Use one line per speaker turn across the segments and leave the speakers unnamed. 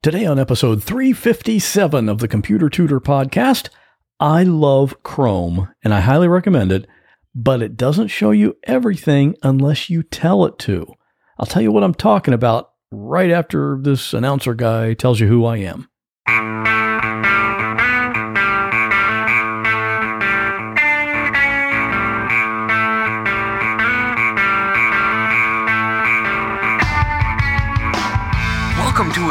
Today, on episode 357 of the Computer Tutor podcast, I love Chrome and I highly recommend it, but it doesn't show you everything unless you tell it to. I'll tell you what I'm talking about right after this announcer guy tells you who I am.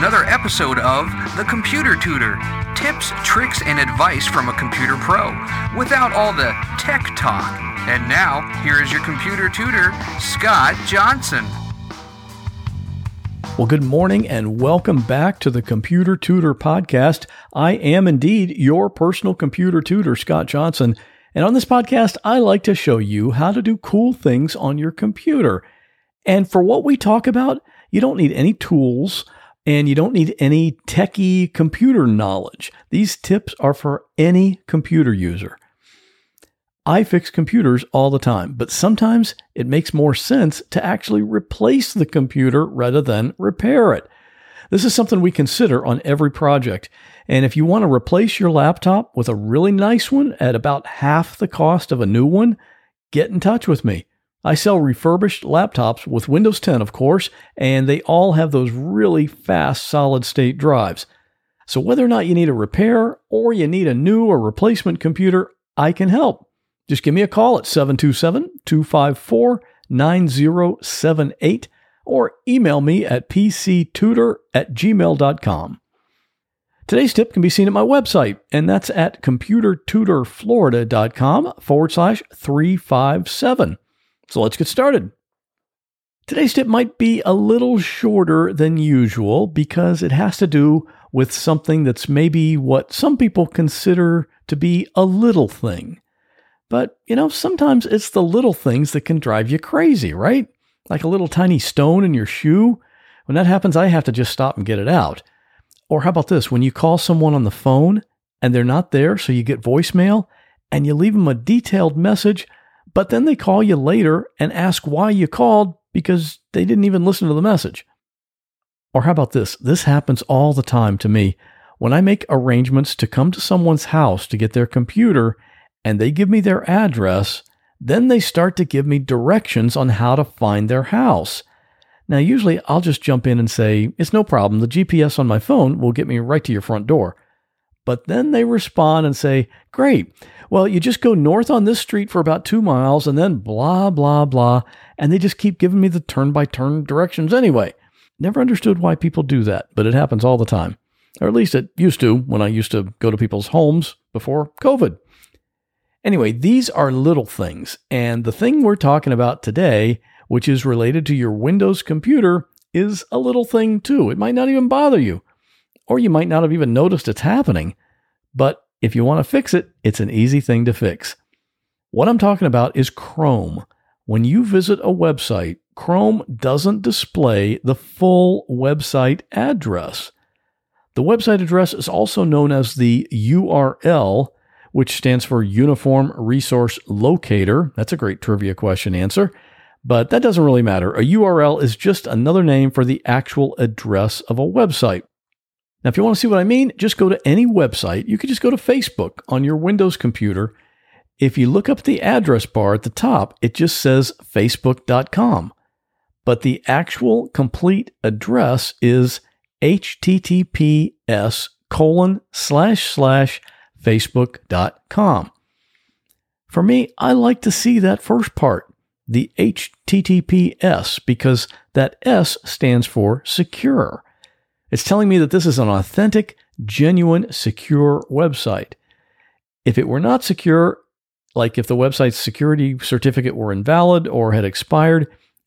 Another episode of The Computer Tutor tips, tricks, and advice from a computer pro without all the tech talk. And now, here is your computer tutor, Scott Johnson.
Well, good morning and welcome back to the Computer Tutor podcast. I am indeed your personal computer tutor, Scott Johnson. And on this podcast, I like to show you how to do cool things on your computer. And for what we talk about, you don't need any tools and you don't need any techie computer knowledge. These tips are for any computer user. I fix computers all the time, but sometimes it makes more sense to actually replace the computer rather than repair it. This is something we consider on every project. And if you want to replace your laptop with a really nice one at about half the cost of a new one, get in touch with me. I sell refurbished laptops with Windows 10, of course, and they all have those really fast solid state drives. So whether or not you need a repair or you need a new or replacement computer, I can help. Just give me a call at 727 254 9078 or email me at pctutor at gmail.com. Today's tip can be seen at my website, and that's at computertutorflorida.com forward slash 357. So let's get started. Today's tip might be a little shorter than usual because it has to do with something that's maybe what some people consider to be a little thing. But, you know, sometimes it's the little things that can drive you crazy, right? Like a little tiny stone in your shoe. When that happens, I have to just stop and get it out. Or how about this? When you call someone on the phone and they're not there, so you get voicemail and you leave them a detailed message but then they call you later and ask why you called because they didn't even listen to the message. Or how about this? This happens all the time to me. When I make arrangements to come to someone's house to get their computer and they give me their address, then they start to give me directions on how to find their house. Now, usually I'll just jump in and say, It's no problem. The GPS on my phone will get me right to your front door. But then they respond and say, Great. Well, you just go north on this street for about two miles and then blah, blah, blah. And they just keep giving me the turn by turn directions anyway. Never understood why people do that, but it happens all the time. Or at least it used to when I used to go to people's homes before COVID. Anyway, these are little things. And the thing we're talking about today, which is related to your Windows computer, is a little thing too. It might not even bother you, or you might not have even noticed it's happening. But if you want to fix it, it's an easy thing to fix. What I'm talking about is Chrome. When you visit a website, Chrome doesn't display the full website address. The website address is also known as the URL, which stands for Uniform Resource Locator. That's a great trivia question answer, but that doesn't really matter. A URL is just another name for the actual address of a website. Now, if you want to see what I mean, just go to any website. You could just go to Facebook on your Windows computer. If you look up the address bar at the top, it just says facebook.com. But the actual complete address is https colon slash slash facebook.com. For me, I like to see that first part, the HTTPS, because that S stands for secure. It's telling me that this is an authentic, genuine, secure website. If it were not secure, like if the website's security certificate were invalid or had expired,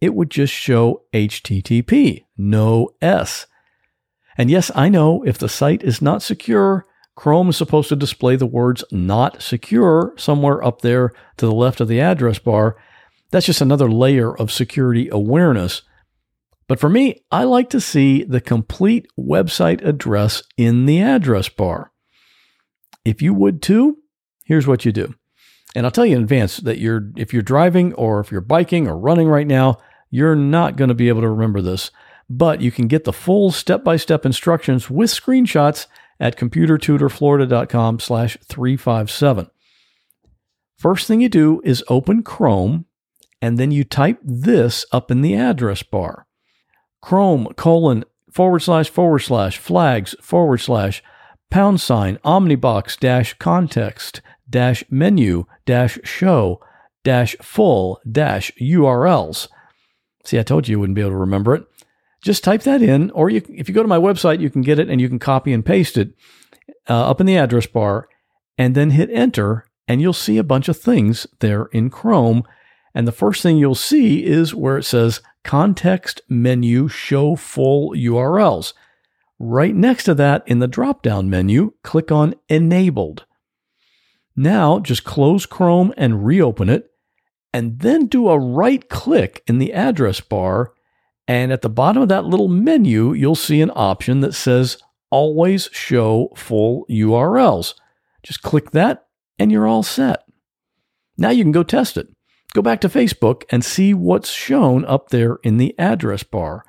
it would just show HTTP, no S. And yes, I know if the site is not secure, Chrome is supposed to display the words not secure somewhere up there to the left of the address bar. That's just another layer of security awareness but for me, I like to see the complete website address in the address bar. If you would too, here's what you do. And I'll tell you in advance that you're if you're driving or if you're biking or running right now, you're not going to be able to remember this. but you can get the full step-by-step instructions with screenshots at computertutorflorida.com slash 357. First thing you do is open Chrome, and then you type this up in the address bar. Chrome colon forward slash forward slash flags forward slash pound sign omnibox dash context dash menu dash show dash full dash URLs. See, I told you you wouldn't be able to remember it. Just type that in, or you, if you go to my website, you can get it and you can copy and paste it uh, up in the address bar and then hit enter, and you'll see a bunch of things there in Chrome. And the first thing you'll see is where it says context menu show full URLs. Right next to that in the drop down menu, click on enabled. Now just close Chrome and reopen it, and then do a right click in the address bar. And at the bottom of that little menu, you'll see an option that says always show full URLs. Just click that and you're all set. Now you can go test it. Go back to Facebook and see what's shown up there in the address bar.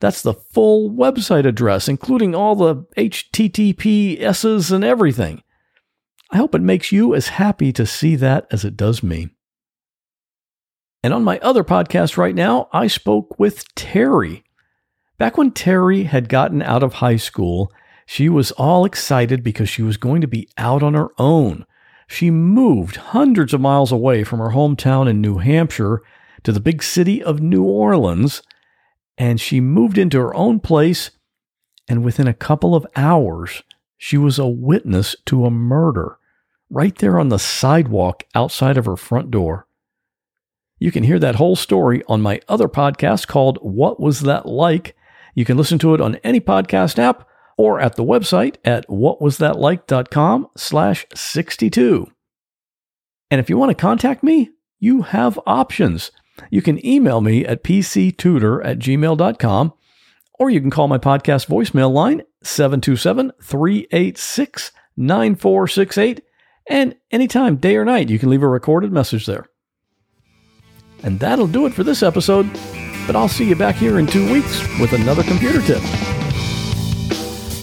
That's the full website address, including all the HTTPSs and everything. I hope it makes you as happy to see that as it does me. And on my other podcast right now, I spoke with Terry. Back when Terry had gotten out of high school, she was all excited because she was going to be out on her own. She moved hundreds of miles away from her hometown in New Hampshire to the big city of New Orleans, and she moved into her own place. And within a couple of hours, she was a witness to a murder right there on the sidewalk outside of her front door. You can hear that whole story on my other podcast called What Was That Like? You can listen to it on any podcast app or at the website at whatwasthatlike.com slash 62. And if you want to contact me, you have options. You can email me at pctutor at gmail.com or you can call my podcast voicemail line 727 386 9468. And anytime, day or night, you can leave a recorded message there. And that'll do it for this episode, but I'll see you back here in two weeks with another computer tip.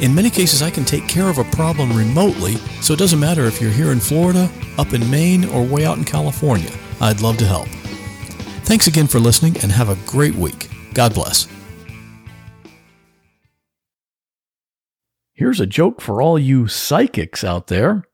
In many cases, I can take care of a problem remotely, so it doesn't matter if you're here in Florida, up in Maine, or way out in California. I'd love to help. Thanks again for listening and have a great week. God bless.
Here's a joke for all you psychics out there.